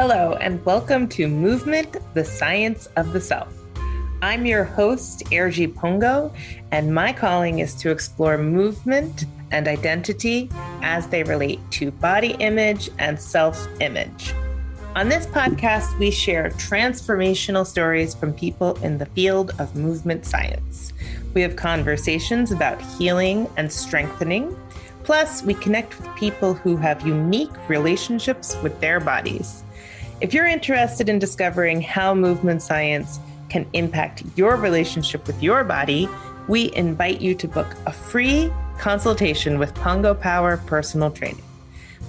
Hello, and welcome to Movement, the Science of the Self. I'm your host, Erji Pongo, and my calling is to explore movement and identity as they relate to body image and self image. On this podcast, we share transformational stories from people in the field of movement science. We have conversations about healing and strengthening. Plus, we connect with people who have unique relationships with their bodies. If you're interested in discovering how movement science can impact your relationship with your body, we invite you to book a free consultation with Pongo Power Personal Training.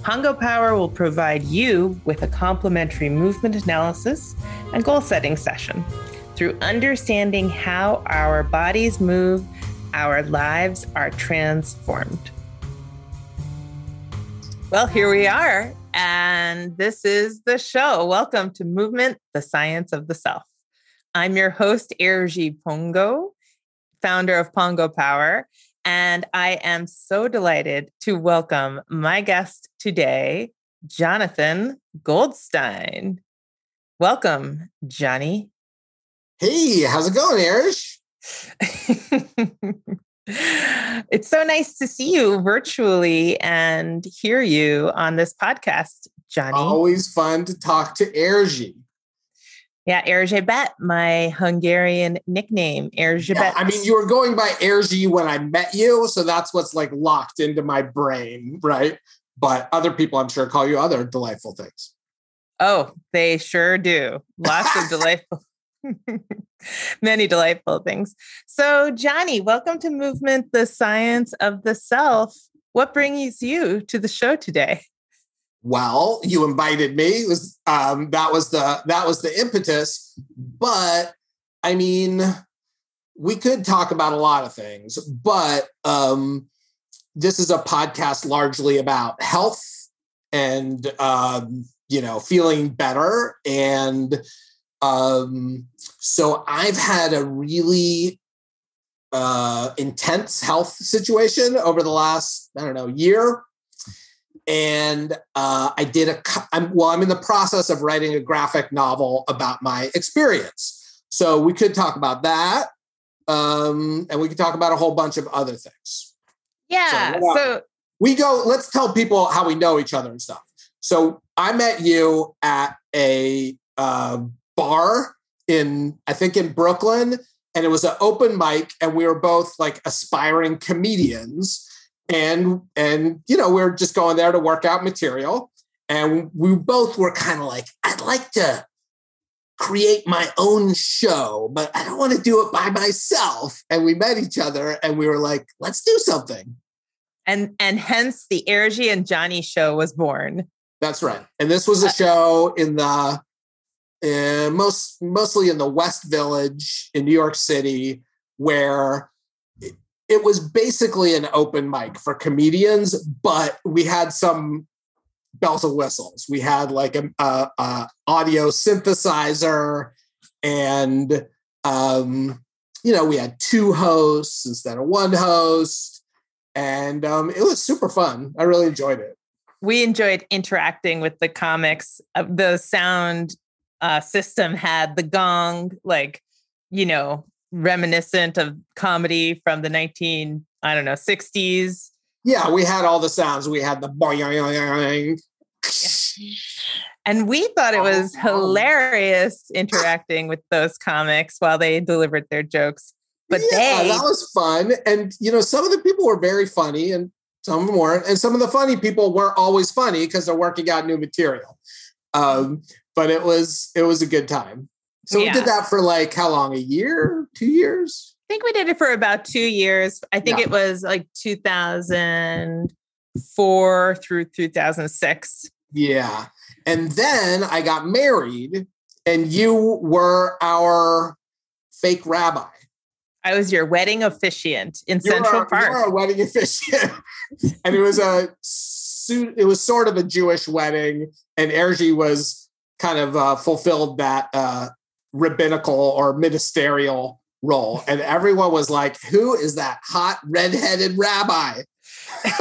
Pongo Power will provide you with a complimentary movement analysis and goal setting session. Through understanding how our bodies move, our lives are transformed. Well, here we are and this is the show. Welcome to Movement, the Science of the Self. I'm your host, Erji Pongo, founder of Pongo Power, and I am so delighted to welcome my guest today, Jonathan Goldstein. Welcome, Jonny. Hey, how's it going, Erj? it's so nice to see you virtually and hear you on this podcast, Jonny. Always fun to talk to Erzsé. Yeah, Erzsé Bet, my Hungarian nickname, Erzsé yeah, I mean, you were going by Erzsé when I met you, so that's what's like locked into my brain, right? But other people, I'm sure, call you other delightful things. Oh, they sure do. Lots of delightful Many delightful things. So, Jonny, welcome to Movement, the Science of the Self. What brings you to the show today? Well, you invited me. It was um, that was the that was the impetus. But I mean, we could talk about a lot of things, but um, this is a podcast largely about health and um, you know feeling better and um, so I've had a really uh, intense health situation over the last, I don't know, year. And uh, I did a, I'm, well, I'm in the process of writing a graphic novel about my experience. So we could talk about that. Um, and we could talk about a whole bunch of other things. Yeah. So, so we go, let's tell people how we know each other and stuff. So I met you at a uh, bar in I think in Brooklyn, and it was an open mic, and we were both like aspiring comedians, and and you know we were just going there to work out material, and we both were kind of like I'd like to create my own show, but I don't want to do it by myself. And we met each other, and we were like, let's do something. And and hence the Erji and Jonny show was born. That's right. And this was a uh, show in the uh, most mostly in the West Village in New York City, where it, it was basically an open mic for comedians, but we had some bells and whistles. We had like a, a, a audio synthesizer, and um, you know we had two hosts instead of one host, and um, it was super fun. I really enjoyed it we enjoyed interacting with the comics. Uh, the sound uh, system had the gong, like, you know, reminiscent of comedy from the 19, I don't know, 60s. Yeah, we had all the sounds. We had the boing. And we thought it was oh, hilarious interacting with those comics while they delivered their jokes. But yeah, they that was fun. And you know, some of the people were very funny and some of them weren't. And some of the funny people weren't always funny because they're working out new material. Um, but it was it was a good time. So yeah. we did that for like how long? A year? Two years? I think we did it for about two years. I think yeah. it was like 2004 through 2006. Yeah. And then I got married, and you were our fake rabbi. I was your wedding officiant in you Central were, Park. You were a wedding officiant, and it was a suit, it was sort of a Jewish wedding, and Erji was kind of uh, fulfilled that uh, rabbinical or ministerial role. And everyone was like, who is that hot redheaded rabbi?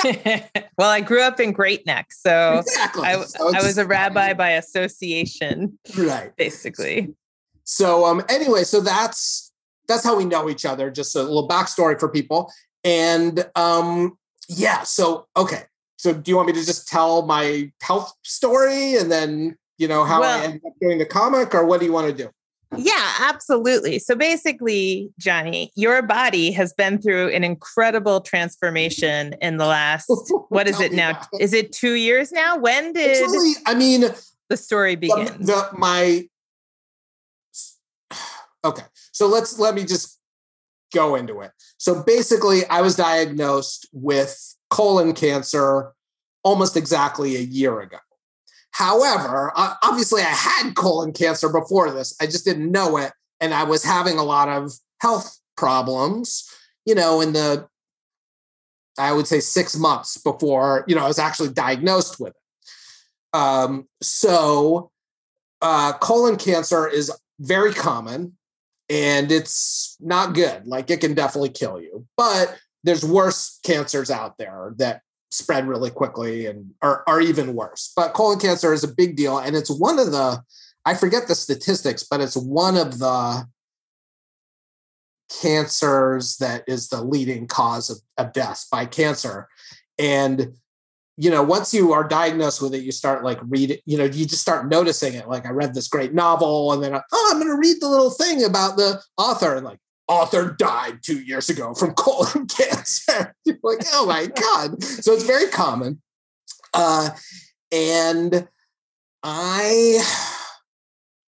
well, I grew up in Great Neck, so exactly. I, So I was a rabbi by association, right. basically. So um anyway, so that's that's how we know each other. Just a little backstory for people. And um yeah, so okay. So do you want me to just tell my health story and then you know how Well- I ended up doing the comic, or what do you want to do? Yeah, absolutely. So basically, Jonny, your body has been through an incredible transformation in the last, what is it now? it. Is it two years now? When did really, I mean, the story the, the my okay so let's let me just go into it so basically i was diagnosed with colon cancer almost exactly a year ago however obviously i had colon cancer before this. I just didn't know it and i was having a lot of health problems you know in the i would say six months before you know i was actually diagnosed with it. Um, so uh, colon cancer is very common and it's not good. Like it can definitely kill you, but there's worse cancers out there that spread really quickly and are, are even worse. But colon cancer is a big deal. And it's one of the, I forget the statistics, but it's one of the cancers that is the leading cause of, of deaths by cancer. And you know, once you are diagnosed with it, you start like read it, you know, you just start noticing it. Like I read this great novel and then, oh, I'm going to read the little thing about the author and like author died two years ago from colon cancer. Like, oh my God. So it's very common. Uh, and I,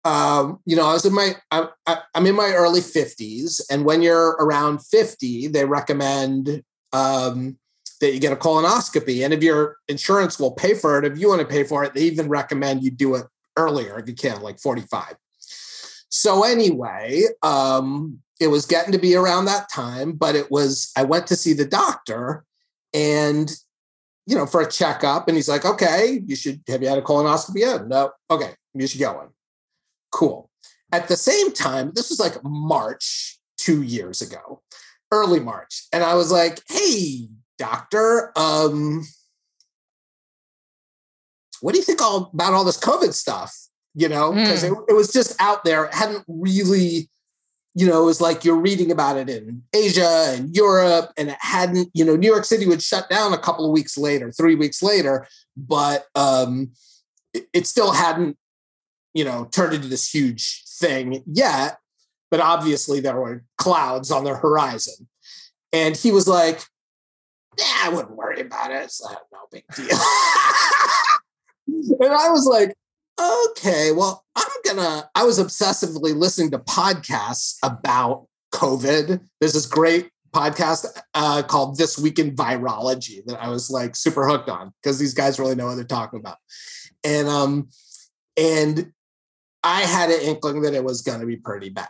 um, you know, I was in my, I, I'm in my early 50s. And when you're around 50, they recommend, um, that you get a colonoscopy. And if your insurance will pay for it, if you want to pay for it, they even recommend you do it earlier if you can, like 45. So anyway, um, it was getting to be around that time, but it was, I went to see the doctor and, you know, for a checkup. And he's like, okay, you should, have you had a colonoscopy yet? No. Okay, you should go in. Cool. At the same time, this was like March two years ago, early March. And I was like, hey, doctor, um, what do you think all about all this COVID stuff? You know, because it, it was just out there. It hadn't really, you know, it was like you're reading about it in Asia and Europe, and it hadn't, you know, New York City would shut down a couple of weeks later, three weeks later, but um, it, it still hadn't, you know, turned into this huge thing yet. But obviously, there were clouds on the horizon. And he was like, yeah, I wouldn't worry about it. It's not no big deal. and I was like, okay, well, I'm gonna. I was obsessively listening to podcasts about COVID. There's this great podcast uh, called This Week in Virology that I was like super hooked on because these guys really know what they're talking about. And um, and I had an inkling that it was going to be pretty bad.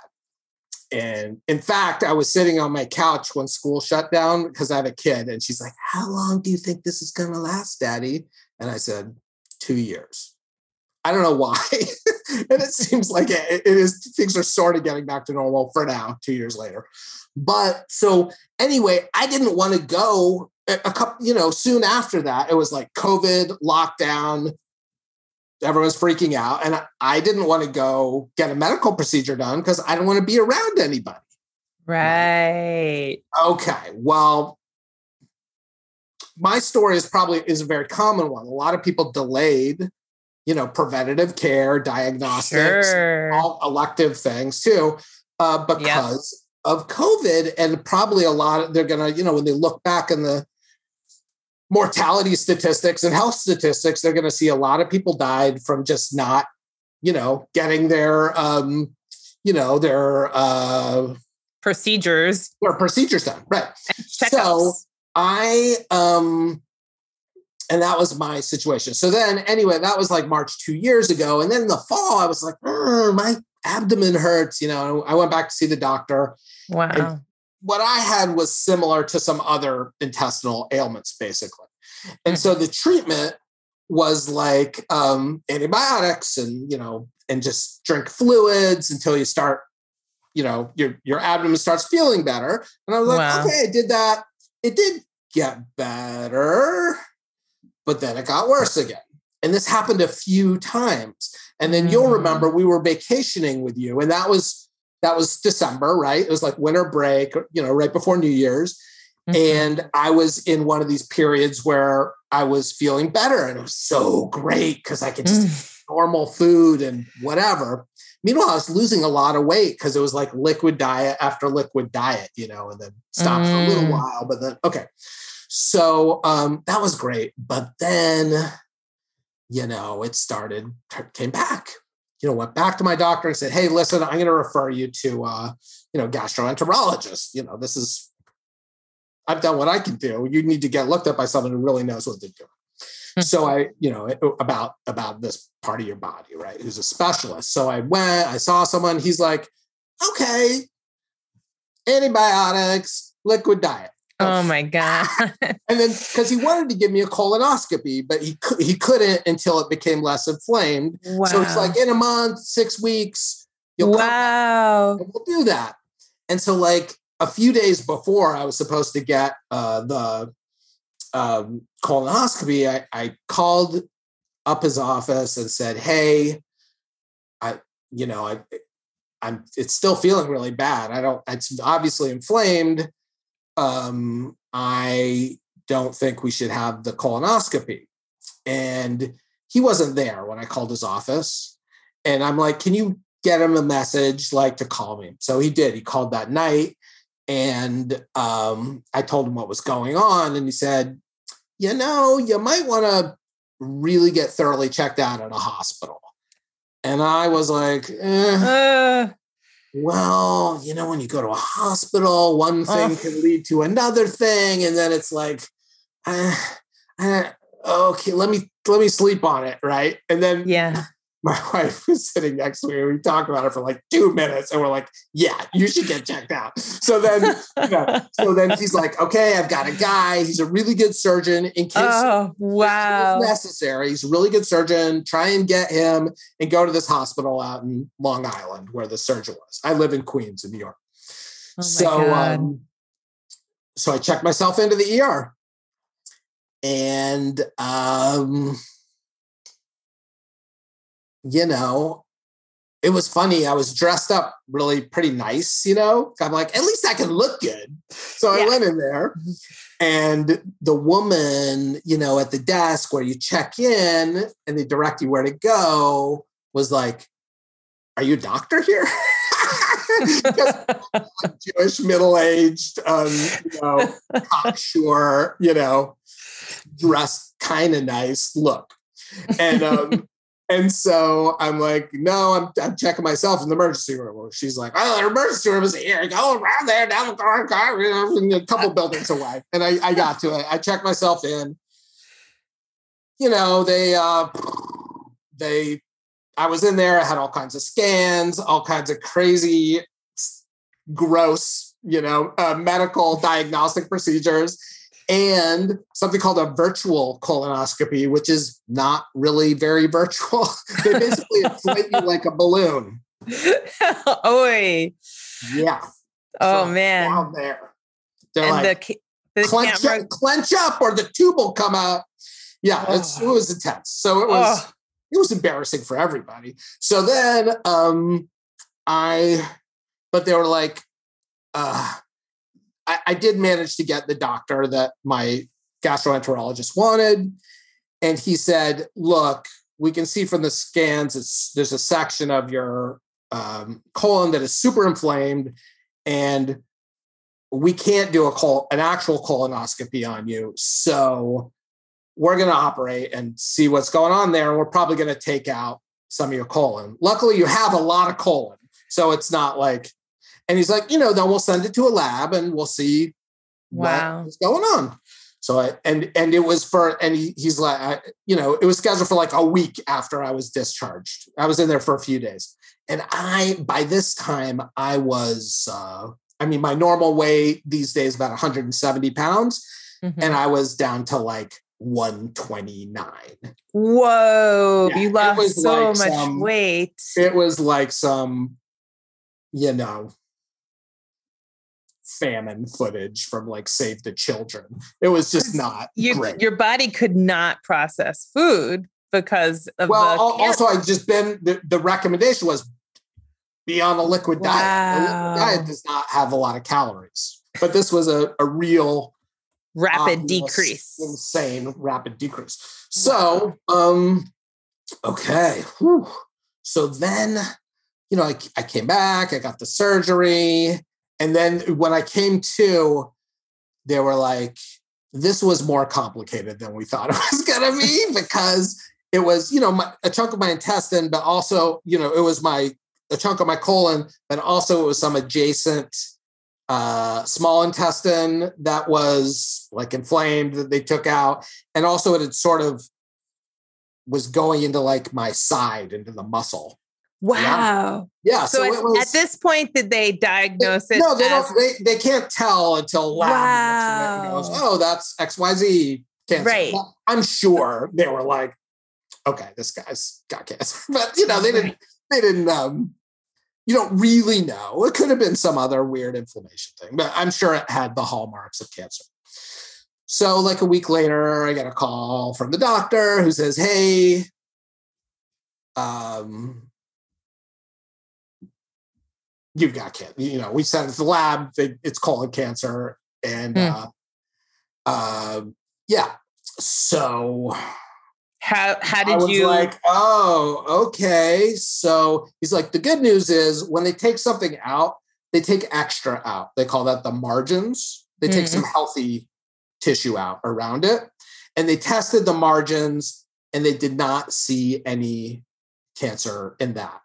And in fact, I was sitting on my couch when school shut down because I have a kid, and she's like, "How long do you think this is going to last, Daddy?" And I said, two years." I don't know why, and it seems like it, it is. Things are sort of getting back to normal for now, two years later. But so anyway, I didn't want to go. Eh, a a couple, you know, soon after that, it was like COVID lockdown everyone's freaking out and I- i didn't want to go get a medical procedure done because i don't want to be around anybody Right. okay well my story is probably is a very common one a lot of people delayed you know preventative care diagnostics Sure. all elective things too uh, because of covid and probably a lot of, they're gonna you know when they look back in the mortality statistics and health statistics they're gonna see a lot of people died from just not you know getting their um you know their uh Procedures. their procedures done right so i um and that was my situation so then anyway that was like march two years ago and then in the fall i was like "Mm, my abdomen hurts you know i went back to see the doctor wow. what I had was similar to some other intestinal ailments, basically. And so the treatment was like um, antibiotics and, you know, and just drink fluids until you start, you know, your, your abdomen starts feeling better. And I was like, Wow. okay, I did that. It did get better, but then it got worse again. And this happened a few times. And then you'll Mm. remember we were vacationing with you, and that was that was December, right? It was like winter break, you know, right before New Year's. Mhm. And I was in one of these periods where I was feeling better, and it was so great because I could just Mm. normal food and whatever. Meanwhile, I was losing a lot of weight because it was like liquid diet after liquid diet, you know, and then stopped for a little Mm. while, but then okay. So um, that was great. But then, you know, it started, came back. You know, went back to my doctor and said, "Hey, listen, I'm going to refer you to, uh, you know, gastroenterologist. You know, this is, I've done what I can do. You need to get looked at by someone who really knows what they're doing." so I, you know, about about this part of your body, right? Who's a specialist. So I went, I saw someone. He's like, "Okay, antibiotics, liquid diet." Oh my God. And then because he wanted to give me a colonoscopy, but he cou- he couldn't until it became less inflamed. wow. So it's like in a month, six weeks, you'll wow. we'll do that. And so, like a few days before I was supposed to get uh, the um, colonoscopy, I, I called up his office and said, "Hey, I, you know, I, I'm. It's still feeling really bad. I don't. It's obviously inflamed. Um, I don't think we should have the colonoscopy." And he wasn't there when I called his office. And I'm like, "Can you get him a message like to call me. So he did. He called that night and um, I told him what was going on. And he said, you know, you might want to really get thoroughly checked out at a hospital. And I was like, eh, Uh, well, you know, when you go to a hospital, one thing Oh. can lead to another thing. And then it's like, uh, uh, okay, let me let me sleep on it. Right. And then yeah. My wife was sitting next to me and we talked about it for like two minutes and we're like yeah you should get checked out. So then yeah, so then he's like okay i've got a guy. He's a really good surgeon. In case oh wow. necessary he's a really good surgeon. Try and get him and go to this hospital out in long island where the surgeon was. I live in queens in new york. Oh so um so i checked myself into the er and um you know it was funny i was dressed up really pretty nice you know? I'm like at least i can look good. So i went in there and the woman you know at the desk where you check in and they direct you where to go was like are you a doctor here? Jewish, middle-aged, um, you know, cocksure, you know, dressed kind of nice look. And um, and so I'm like, no, I'm I'm checking myself in the emergency room. She's like, oh, the emergency room is here. Go around there, down the car, car, you know, a couple buildings away. And I, I got to it. I checked myself in. You know, they uh they I was in there, I had all kinds of scans, all kinds of crazy, gross, you know, uh, medical diagnostic procedures, and something called a virtual colonoscopy, which is not really very virtual. they basically inflate you like a balloon. Oi. Yeah. Oh from man. Down there. They're And like, the, the clench, camera. up, clench up or the tube will come out. Yeah, it's, it Oh. was intense. So it was Oh, it was embarrassing for everybody. So then um I but they were like uh I, I did manage to get the doctor that my gastroenterologist wanted. And he said, look, we can see from the scans, it's there's a section of your um, colon that is super inflamed, and we can't do a col- an actual colonoscopy on you. So we're going to operate and see what's going on there. And we're probably going to take out some of your colon. Luckily, you have a lot of colon. So it's not like, and he's like, you know, then we'll send it to a lab and we'll see Wow. what's going on. So I, and, and it was for, and he, he's like, I, you know, it was scheduled for like a week after I was discharged. I was in there for a few days. And I, by this time, I was, uh, I mean, my normal weight these days about 170 pounds, Mhm. and I was down to like 129. Whoa. Yeah, you lost so like much some- weight. It was like some, you know, famine footage from like Save the Children. It was just not you, great. Your body could not process food because of well, also I just been the, the recommendation was be on a liquid diet. A liquid diet does not have a lot of calories, but this was a, a real rapid obvious, decrease. insane rapid decrease. So, um, okay. Whew. So then, you know, I, I came back, I got the surgery. And then when I came to, they were like, this was more complicated than we thought it was going to be because it was, you know, my, a chunk of my intestine, but also, you know, it was my, a chunk of my colon, but also it was some adjacent uh, small intestine that was like inflamed that they took out. And also it had sort of was going into like my side, into the muscle. Wow. Yeah. So, So, at, was. at this point, did they diagnose it? no, they as- don't. They, they can't tell until lab Wow. goes. Oh, that's X Y Z cancer. Right. Well, I'm sure they were like, okay, this guy's got cancer, but you know, they didn't. They didn't. um You don't really know. It could have been some other weird inflammation thing, but I'm sure it had the hallmarks of cancer. So, like a week later, I get a call from the doctor who says, "Hey, um, you've got cancer. You know, we sent it to the lab. They, it's colon cancer, and Hmm. uh, um, yeah. So How how did was you? like, oh, okay. So he's like, the good news is when they take something out, they take extra out. They call that the margins. They take Mhm. some healthy tissue out around it. And they tested the margins and they did not see any cancer in that.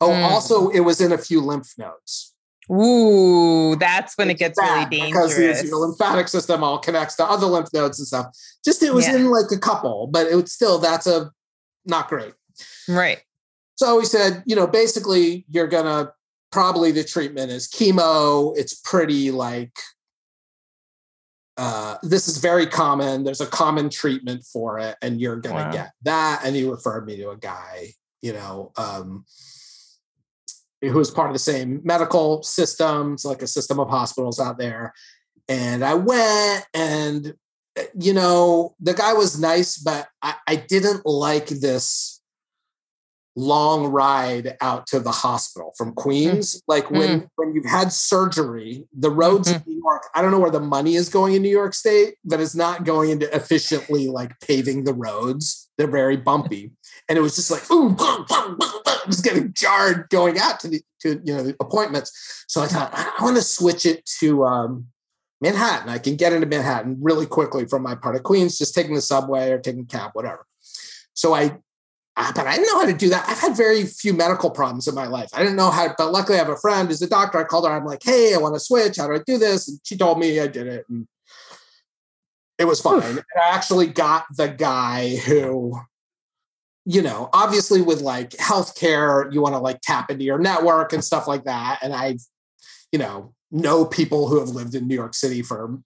Oh, Mm. also, it was in a few lymph nodes. Ooh, that's when it gets really bad Because dangerous. the, lymphatic system all connects to other lymph nodes and stuff. Just it was Yeah. in like a couple, but it was still, that's a not great. right. So he said, you know, basically, you're gonna probably the treatment is chemo. It's pretty like uh, this is very common. There's a common treatment for it, and you're gonna Wow. get that. And he referred me to a guy, you know, um, who was part of the same medical system. It's like a system of hospitals out there. And I went, and you know, the guy was nice, but I, I didn't like this long ride out to the hospital from Queens. Mm. Like when mm. when you've had surgery, the roads mm-hmm. in New York, I don't know where the money is going in New York State, but it's not going into efficiently like paving the roads. They're very bumpy. And it was just like, ooh, boom, boom, just getting jarred going out to the to you know the appointments. So I thought I, want to switch it to um Manhattan. I can get into Manhattan really quickly from my part of Queens, just taking the subway or taking a cab, whatever. So I but I didn't know how to do that. I've had very few medical problems in my life. I didn't know how, but luckily I have a friend who's a doctor. I called her. I'm like, hey, I want to switch. How do I do this? And she told me I did it. And it was fine. And I actually got the guy who, you know, obviously with like healthcare, you want to like tap into your network and stuff like that. And I, you know, know people who have lived in New York City for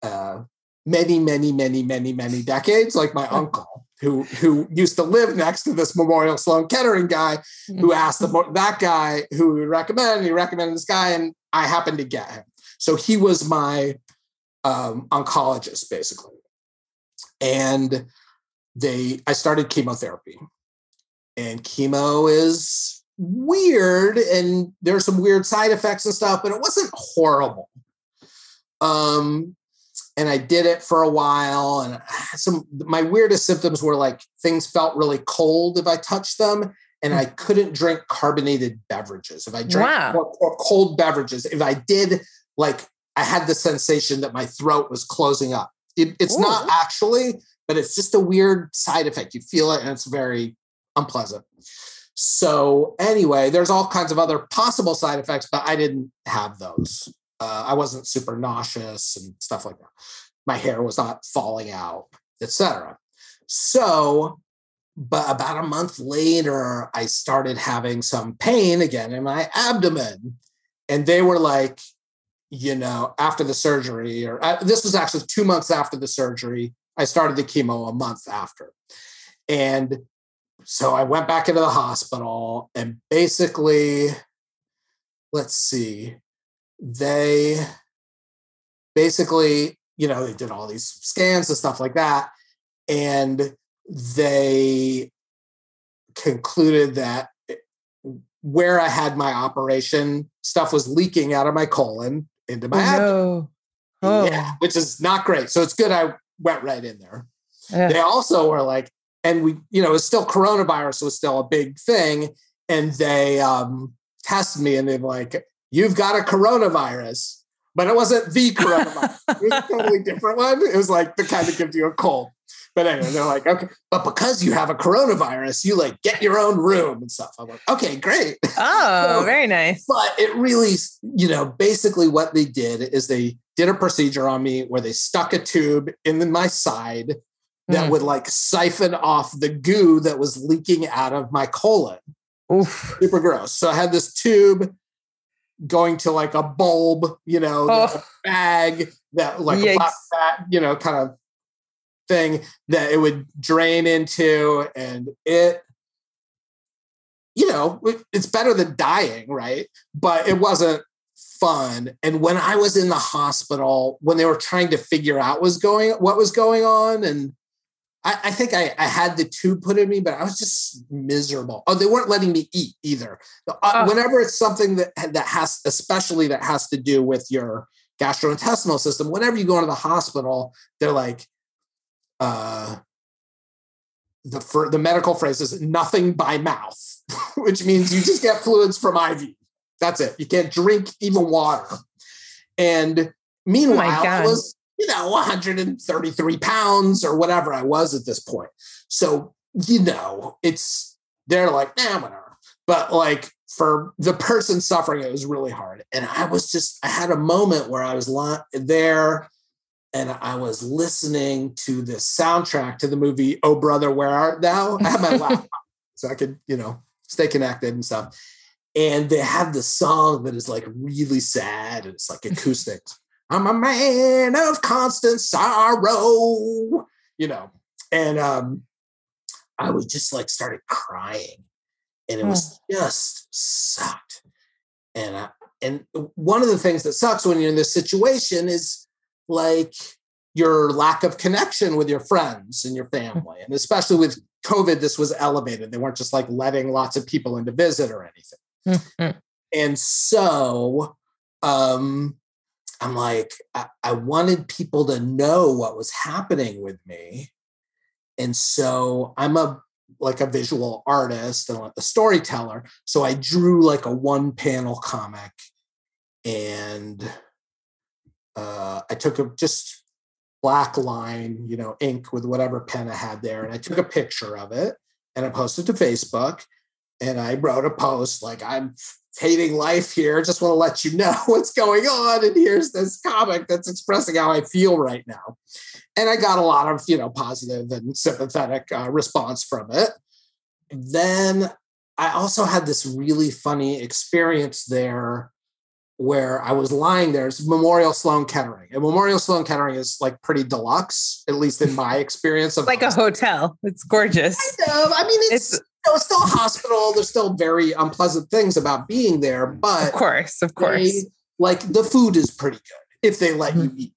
uh, many, many, many, many, many decades, like my uncle who who used to live next to this Memorial Sloan Kettering guy, who asked the, that guy who would recommend, and he recommended this guy, and I happened to get him. So he was my um, oncologist, basically, and they I started chemotherapy, and chemo is weird, and there's some weird side effects and stuff, but it wasn't horrible. Um, and I did it for a while. And some my weirdest symptoms were like things felt really cold if I touched them, and I couldn't drink carbonated beverages. If I drank Wow. or, or cold beverages, if I did, like I had the sensation that my throat was closing up. It, it's not actually, but it's just a weird side effect. You feel it, and it's very unpleasant. So anyway, there's all kinds of other possible side effects, but I didn't have those. Uh, I wasn't super nauseous and stuff like that. My hair was not falling out, etc. So, but about a month later, I started having some pain again in my abdomen, and they were like, you know, after the surgery, or uh, this was actually two months after the surgery. I started the chemo a month after, and so I went back into the hospital, and basically, let's see they basically, you know, they did all these scans and stuff like that. And they concluded that where I had my operation, stuff was leaking out of my colon into my Oh, abdomen. no. Oh. Yeah, which is not great. So it's good I went right in there. Ugh. They also were like, and we, you know, it's still coronavirus was still a big thing. And they um tested me and they're like, you've got a coronavirus. But it wasn't the coronavirus. it was a totally different one. It was like the kind that gives you a cold. But anyway, they're like, okay, but because you have a coronavirus, you like get your own room and stuff. I'm like, okay, great. Oh, very nice. But it really, you know, basically what they did is they did a procedure on me where they stuck a tube in my side that Mm. would like siphon off the goo that was leaking out of my colon. Oof. Super gross. So I had this tube going to like a bulb, you know, Oh. a bag that like a Yikes. black fat, you know, kind of thing that it would drain into and it you know it's better than dying right but it wasn't fun and when i was in the hospital when they were trying to figure out was going what was going on and I, I think I, I had the tube put in me, but I was just miserable. Oh, they weren't letting me eat either. Uh, Oh. Whenever it's something that that has, especially that has to do with your gastrointestinal system, whenever you go into the hospital, they're like, uh, the for the medical phrase is nothing by mouth, which means you just get fluids from IV. That's it. You can't drink even water. And meanwhile, oh I was, you know, 133 pounds or whatever I was at this point. So, you know, it's they're like, nah, whatever. But like for the person suffering, it was really hard. And I was just, I had a moment where I was there and I was listening to the soundtrack to the movie Oh Brother, Where Art Thou? I had my laptop so I could, you know, stay connected and stuff. And they have the song that is like really sad and it's like acoustic. I'm a man of constant sorrow, you know. And um I was just like started crying and it was just sucked. And I, and one of the things that sucks when you're in this situation is like your lack of connection with your friends and your family. And especially with COVID, this was elevated. They weren't just like letting lots of people in to visit or anything. Mhm. And so um, I'm like, I, I wanted people to know what was happening with me. And so I'm a like a visual artist and a storyteller. So I drew like a one panel comic and uh, I took a just black line, you know, ink with whatever pen I had there. And I took a picture of it and I posted to Facebook. And I wrote a post like, I'm hating life here. Just want to let you know what's going on. And here's this comic that's expressing how I feel right now. And I got a lot of, you know, positive and sympathetic uh, response from it. Then I also had this really funny experience there where I was lying there. It's Memorial Sloan Kettering. And Memorial Sloan Kettering is like pretty deluxe, at least in my experience of Like a hotel. It's gorgeous. Kind of. I mean, it's, It's- know, it's still a hospital. There's still very unpleasant things about being there, but Of course, of course. they- like the food is pretty good if they let you eat.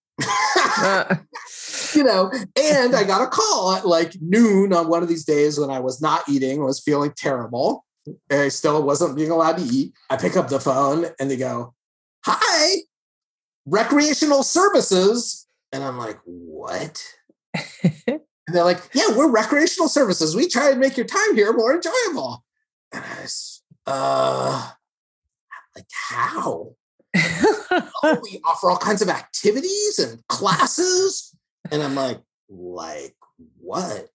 Uh, you know, and I got a call at like noon on one of these days when I was not eating, was feeling terrible. and I still wasn't being allowed to eat. I pick up the phone and they go, Hi, recreational services. And I'm like, What? And they're like, Yeah, we're recreational services. We try and make your time here more enjoyable. And I was, uh, like, how? oh, we offer all kinds of activities and classes. And I'm like, like what?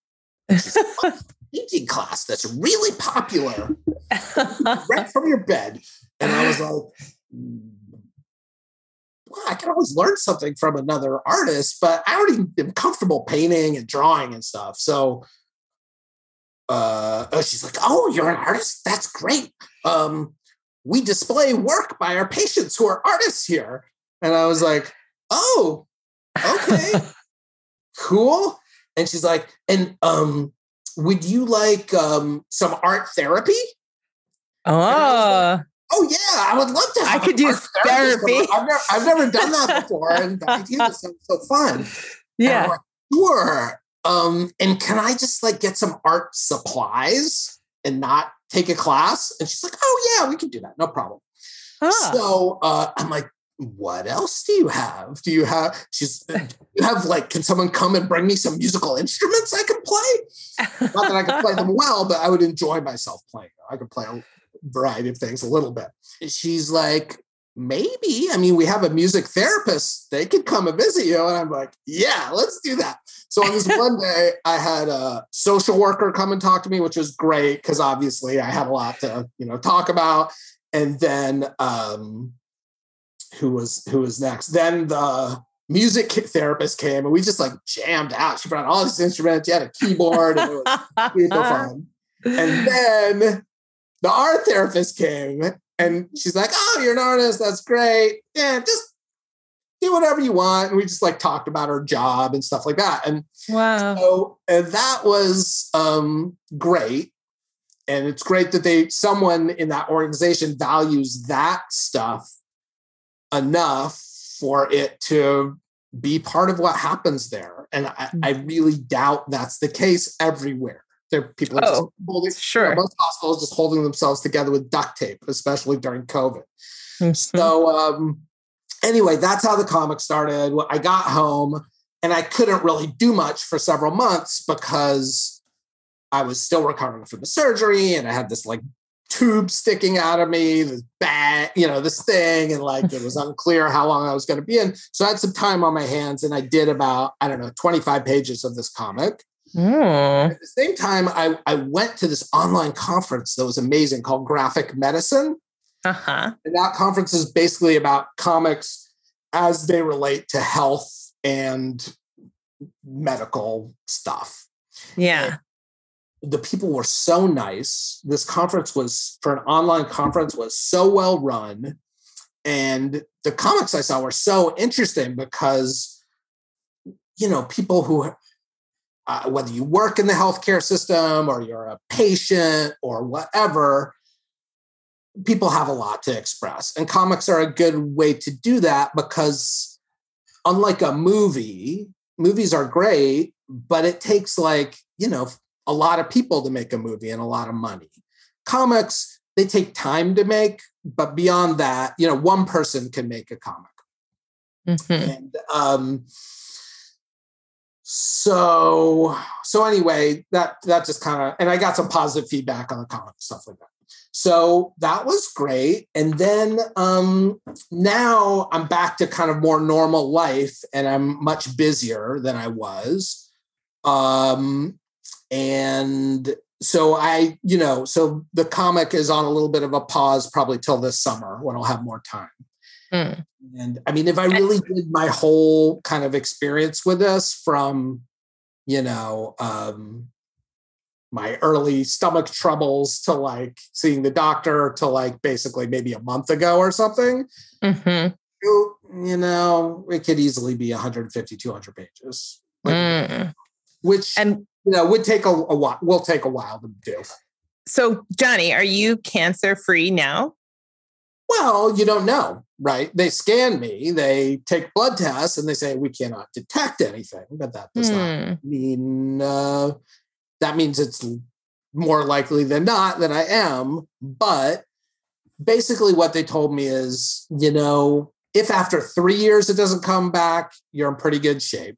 She's like, "Oh, painting class that's really popular right from your bed. And I was like, "Mm, well, I can always learn something from another artist, but I already am comfortable painting and drawing and stuff. So uh oh, she's like, Oh, you're an artist? That's great. Um, we display work by our patients who are artists here. And I was like, Oh, okay, cool. And she's like, and um, would you like um some art therapy? oh, Oh yeah, I would love to. I could do therapy. I've never, I've never done that before, and the idea sounds so fun. Yeah, like, sure. Um, and can I just like get some art supplies and not take a class? And she's like, oh yeah, we can do that, no problem. Huh. So uh, I'm like, what else do you have? Do you have? She's. you have like, can someone come and bring me some musical instruments I can play? Not that I can play them well, but I would enjoy myself playing. I could play a variety of things a little bit. She's like, maybe. I mean, we have a music therapist. They could come and visit you. And I'm like, yeah, let's do that. So on this one day, I had a social worker come and talk to me, which was great because obviously I had a lot to, you know, talk about. And then um who was who was next? Then the music therapist came and we just like jammed out. She brought all these instruments, she had a keyboard, and it was super fun. And then the art therapist came and she's like, Oh, you're an artist. That's great. Yeah, just do whatever you want. And we just like talked about her job and stuff like that. And wow. So and that was um, great. And it's great that they someone in that organization values that stuff enough for it to be part of what happens there. And I, I mm. really doubt that's the case everywhere. There people are oh, holding sure. You know, most hospitals just holding themselves together with duct tape, especially during COVID. Mm-hmm. So um, anyway, that's how the comic started. I got home and I couldn't really do much for several months because I was still recovering from the surgery and I had this like tube sticking out of me, this bag, you know, this thing, and like it was unclear how long I was going to be in. So I had some time on my hands, and I did about I don't know 25 pages of this comic. Mm. At the same time, I, I went to this online conference that was amazing called Graphic Medicine. Uh-huh. And that conference is basically about comics as they relate to health and medical stuff. Yeah. And the people were so nice. This conference was for an online conference was so well run. And the comics I saw were so interesting because, you know, people who, uh, whether you work in the healthcare system or you're a patient or whatever, people have a lot to express. And comics are a good way to do that because, unlike a movie, movies are great, but it takes like, you know, a lot of people to make a movie and a lot of money. Comics, they take time to make, but beyond that, you know, one person can make a comic. Mm-hmm. And um, so so anyway, that that just kind of and I got some positive feedback on the comic stuff like that. So that was great. And then um, now I'm back to kind of more normal life and I'm much busier than I was. Um, and so I, you know, so the comic is on a little bit of a pause probably till this summer when I'll have more time. Mm. And I mean, if I really did my whole kind of experience with this from, you know, um, my early stomach troubles to like seeing the doctor to like basically maybe a month ago or something, mm-hmm. you, you, know, it could easily be 150, 200 pages. Like, mm. Which and you know would take a, a while. Will take a while to do. So, Jonny, are you cancer free now? Well, you don't know, right? They scan me, they take blood tests, and they say we cannot detect anything. But that does hmm. not mean uh, that means it's more likely than not that I am. But basically, what they told me is, you know, if after three years it doesn't come back, you're in pretty good shape.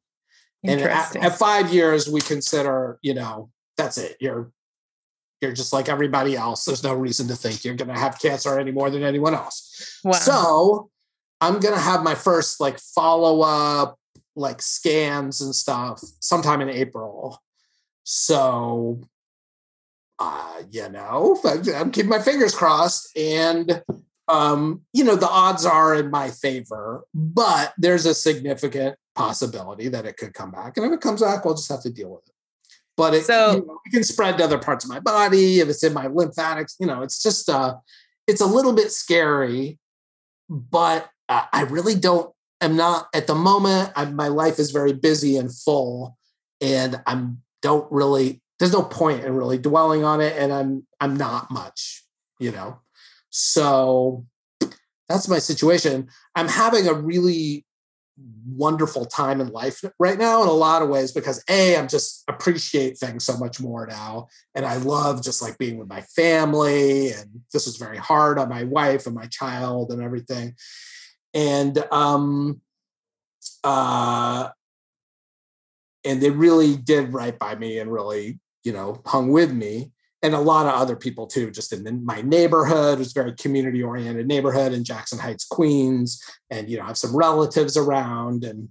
And at, at five years, we consider, you know, that's it. You're you're just like everybody else. There's no reason to think you're going to have cancer any more than anyone else. Wow. So I'm going to have my first like follow up, like scans and stuff sometime in April. So, uh, you know, I'm keeping my fingers crossed. And, um, you know, the odds are in my favor, but there's a significant possibility that it could come back. And if it comes back, we'll just have to deal with it. But it, so, you know, it can spread to other parts of my body. If it's in my lymphatics, you know, it's just uh, it's a little bit scary. But uh, I really don't. I'm not at the moment. I'm, my life is very busy and full, and I'm don't really. There's no point in really dwelling on it, and I'm I'm not much, you know. So that's my situation. I'm having a really wonderful time in life right now in a lot of ways because a i'm just appreciate things so much more now. And i love just like being with my family and this was very hard on my wife and my child and everything. And um uh and they really did right by me and really you know hung with me and a lot of other people too, just in the, my neighborhood. It was very community oriented neighborhood in Jackson Heights, Queens. And, you know, I have some relatives around. And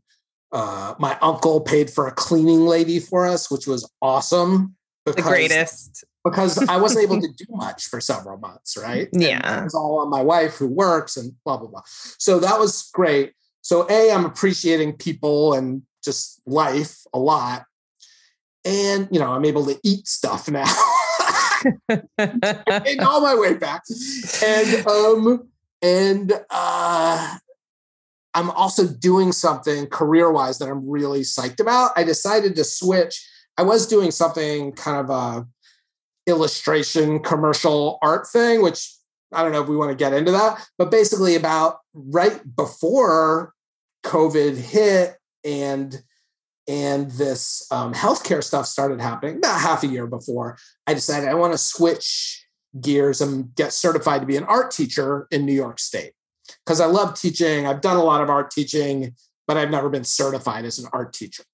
uh, my uncle paid for a cleaning lady for us, which was awesome. Because, the greatest. Because I wasn't able to do much for several months, right? Yeah. it was all on my wife who works and blah, blah, blah. So that was great. So, A, I'm appreciating people and just life a lot. And, you know, I'm able to eat stuff now. I all my way back. And um and uh I'm also doing something career wise that I'm really psyched about. I decided to switch. I was doing something kind of a illustration commercial art thing, which I don't know if we want to get into that, but basically about right before COVID hit and and this um, healthcare stuff started happening about half a year before i decided i want to switch gears and get certified to be an art teacher in new york state. Because i love teaching i've done a lot of art teaching but i've never been certified as an art teacher.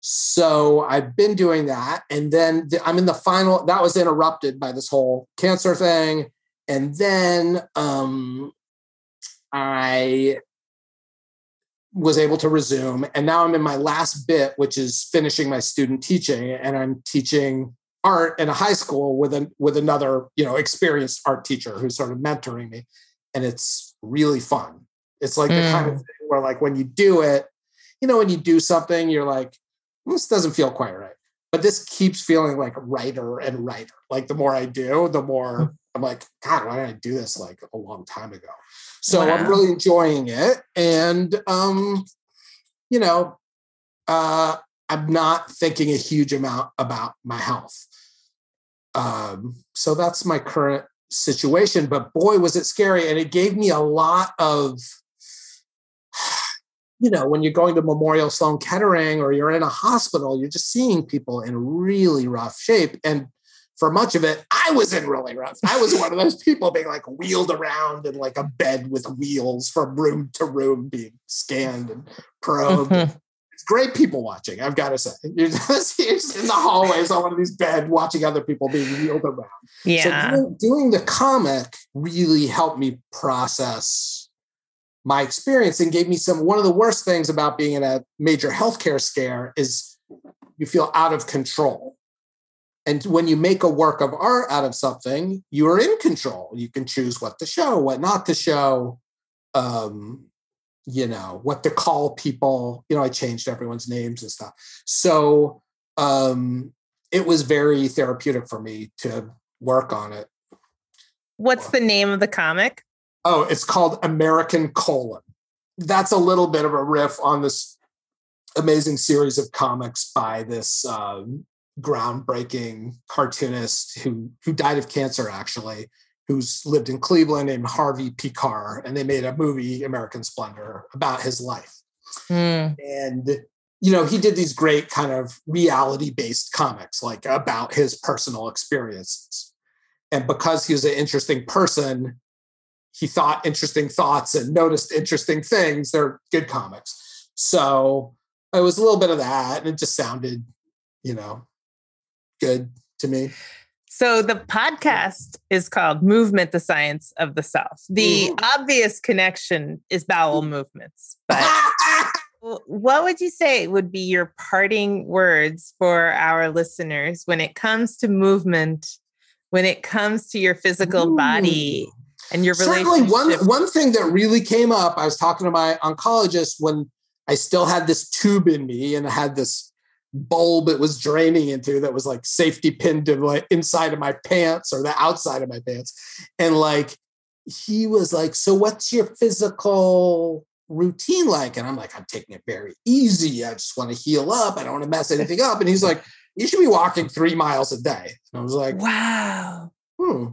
So i've been doing that and then the, i'm in the final that was interrupted by this whole cancer thing and then um, i was able to resume. And now I'm in my last bit, which is finishing my student teaching. And I'm teaching art in a high school with a with another, you know, experienced art teacher who's sort of mentoring me. And it's really fun. It's like mm. the kind of mm. thing where like when you do it, you know, when you do something, you're like, this doesn't feel quite right. But this keeps feeling like writer and writer. Like the more I do, the more mm. I'm like, God, why did I do this like a long time ago? So wow. I'm really enjoying it. And, um, you know, uh, I'm not thinking a huge amount about my health. Um, so that's my current situation. But boy, was it scary. And it gave me a lot of, you know, when you're going to Memorial Sloan Kettering or you're in a hospital, you're just seeing people in really rough shape. And for much of it, I was in really rough. I was one of those people being like wheeled around in like a bed with wheels from room to room, being scanned and probed. Mm-hmm. it's great people watching, I've got to say. You're just, you're just in the hallways on one of these bed watching other people being wheeled around. Yeah. So doing, doing the comic really helped me process my experience and gave me some one of the worst things about being in a major healthcare scare is you feel out of control and when you make a work of art out of something, you are in control. You can choose what to show, what not to show, um, you know, what to call people. You know, I changed everyone's names and stuff. So um, it was very therapeutic for me to work on it. What's the name of the comic? Oh, it's called American Colon. That's a little bit of a riff on this amazing series of comics by this um, groundbreaking cartoonist who who died of cancer actually who's lived in Cleveland named Harvey Pekar and they made a movie American Splendor about his life. Mm. And you know, he did these great kind of reality based comics like about his personal experiences. And because he was an interesting person, he thought interesting thoughts and noticed interesting things. They're good comics. So it was a little bit of that and it just sounded, you know, good to me. So the podcast is called Movement the Science of the Self. The mm. obvious connection is bowel movements. But what would you say would be your parting words for our listeners when it comes to movement, when it comes to your physical Ooh. body and your Certainly one one thing that really came up, I was talking to my oncologist when I still had this tube in me and I had this bulb it was draining into that was like safety pinned to like inside of my pants or the outside of my pants. And like he was like, So what's your physical routine like? And I'm like, I'm taking it very easy. I just want to heal up. I don't want to mess anything up. And he's like, You should be walking three miles a day. And I was like, Wow. Hmm.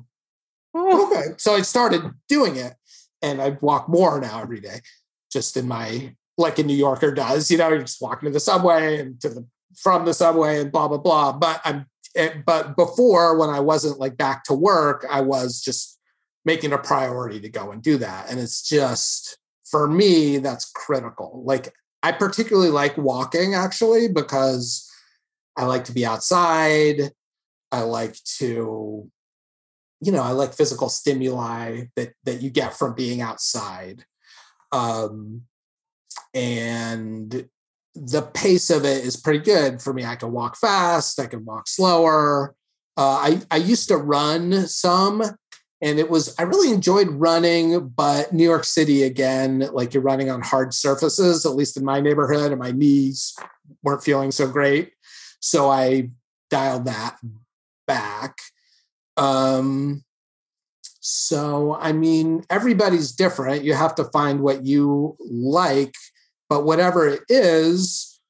okay. So I started doing it and I walk more now every day, just in my, like a New Yorker does, you know, you're just walking to the subway and to the, from the subway and blah, blah, blah. But I'm, eh, but before when I wasn't like back to work, I was just making a priority to go and do that. And it's just, for me, that's critical. Like I particularly like walking actually because I like to be outside. I like to, you know, I like physical stimuli that that you get from being outside. Um, and the pace of it is pretty good for me. I can walk fast, I can walk slower. Uh, I, I used to run some and it was i really enjoyed running but new york city again like you're running on hard surfaces at least in my neighborhood and my knees weren't feeling so great so i dialed that back um so i mean everybody's different you have to find what you like but whatever it is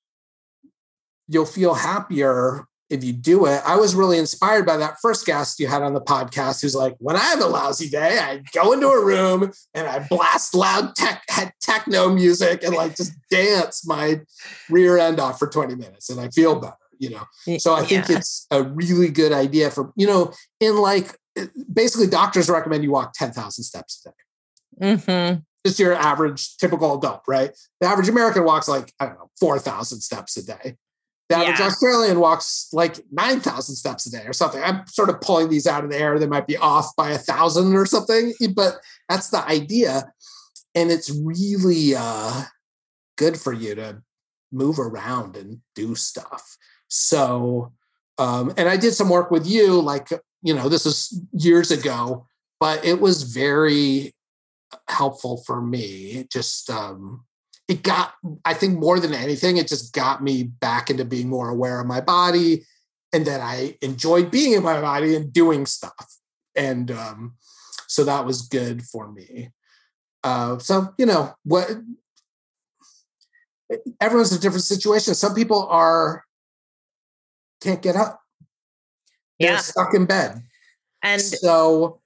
you'll feel happier if you do it. I was really inspired by that first guest you had on the podcast who's like, when I have a lousy day, I go into a room and I blast loud tech, techno music and like just dance my rear end off for 20 minutes and I feel better, you know? So I think yeah. it's a really good idea for, you know, in like basically doctors recommend you walk 10,000 steps a day. Mm-hmm. Just your average typical adult, right? The average American walks like, I don't know, 4,000 steps a day. The average yeah. Australian walks like 9,000 steps a day or something. I'm sort of pulling these out of the air. They might be off by a thousand or something, but that's the idea. And it's really uh, good for you to move around and do stuff. So, um, and I did some work with you, like, you know, this is years ago, but it was very helpful for me. Just, um, it got, I think more than anything, it just got me back into being more aware of my body and that I enjoyed being in my body and doing stuff. And um, so that was good for me. Uh, so, you know, what everyone's in a different situation. Some people are can't get up. They're yeah. stuck in bed. And so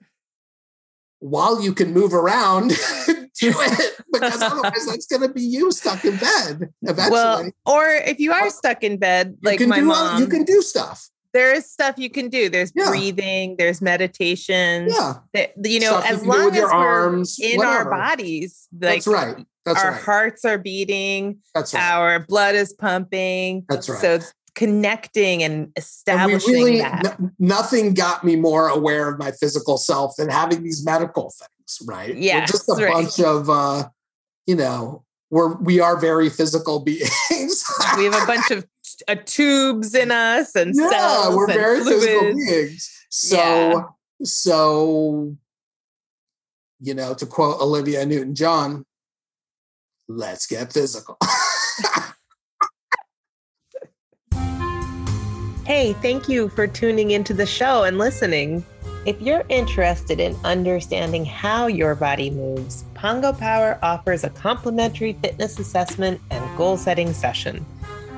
while you can move around do it because otherwise that's going to be you stuck in bed eventually. Well, or if you are stuck in bed, like my mom, you can do stuff. There is stuff you can do. There's yeah. breathing. There's meditation. Yeah, that, you know, stuff as you long as we're arms, in whatever. our bodies, like, that's right. That's our right. hearts are beating. That's right. Our blood is pumping. That's right. So connecting and establishing and really, that. N- nothing got me more aware of my physical self than having these medical things right? Yeah, just a right. bunch of uh, you know, we're we are very physical beings. we have a bunch of uh, tubes in us and yeah, cells. we're very fluids. physical beings. So yeah. so you know, to quote Olivia Newton John, let's get physical. hey, thank you for tuning into the show and listening. If you're interested in understanding how your body moves, Pongo Power offers a complimentary fitness assessment and goal setting session.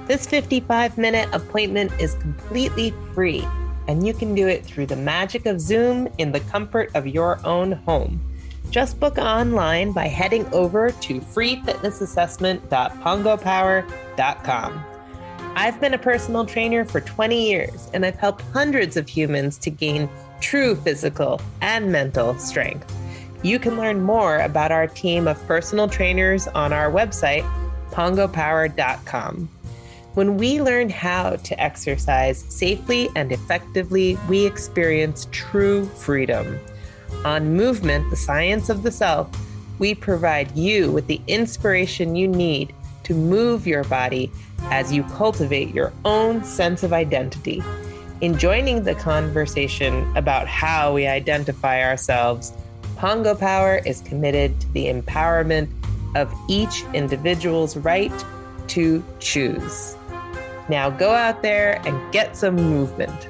This 55 minute appointment is completely free, and you can do it through the magic of Zoom in the comfort of your own home. Just book online by heading over to freefitnessassessment.pongopower.com. I've been a personal trainer for 20 years, and I've helped hundreds of humans to gain true physical and mental strength. You can learn more about our team of personal trainers on our website, pongopower.com. When we learn how to exercise safely and effectively, we experience true freedom. On Movement, the Science of the Self, we provide you with the inspiration you need to move your body as you cultivate your own sense of identity. In joining the conversation about how we identify ourselves, Pongo Power is committed to the empowerment of each individual's right to choose. Now go out there and get some movement.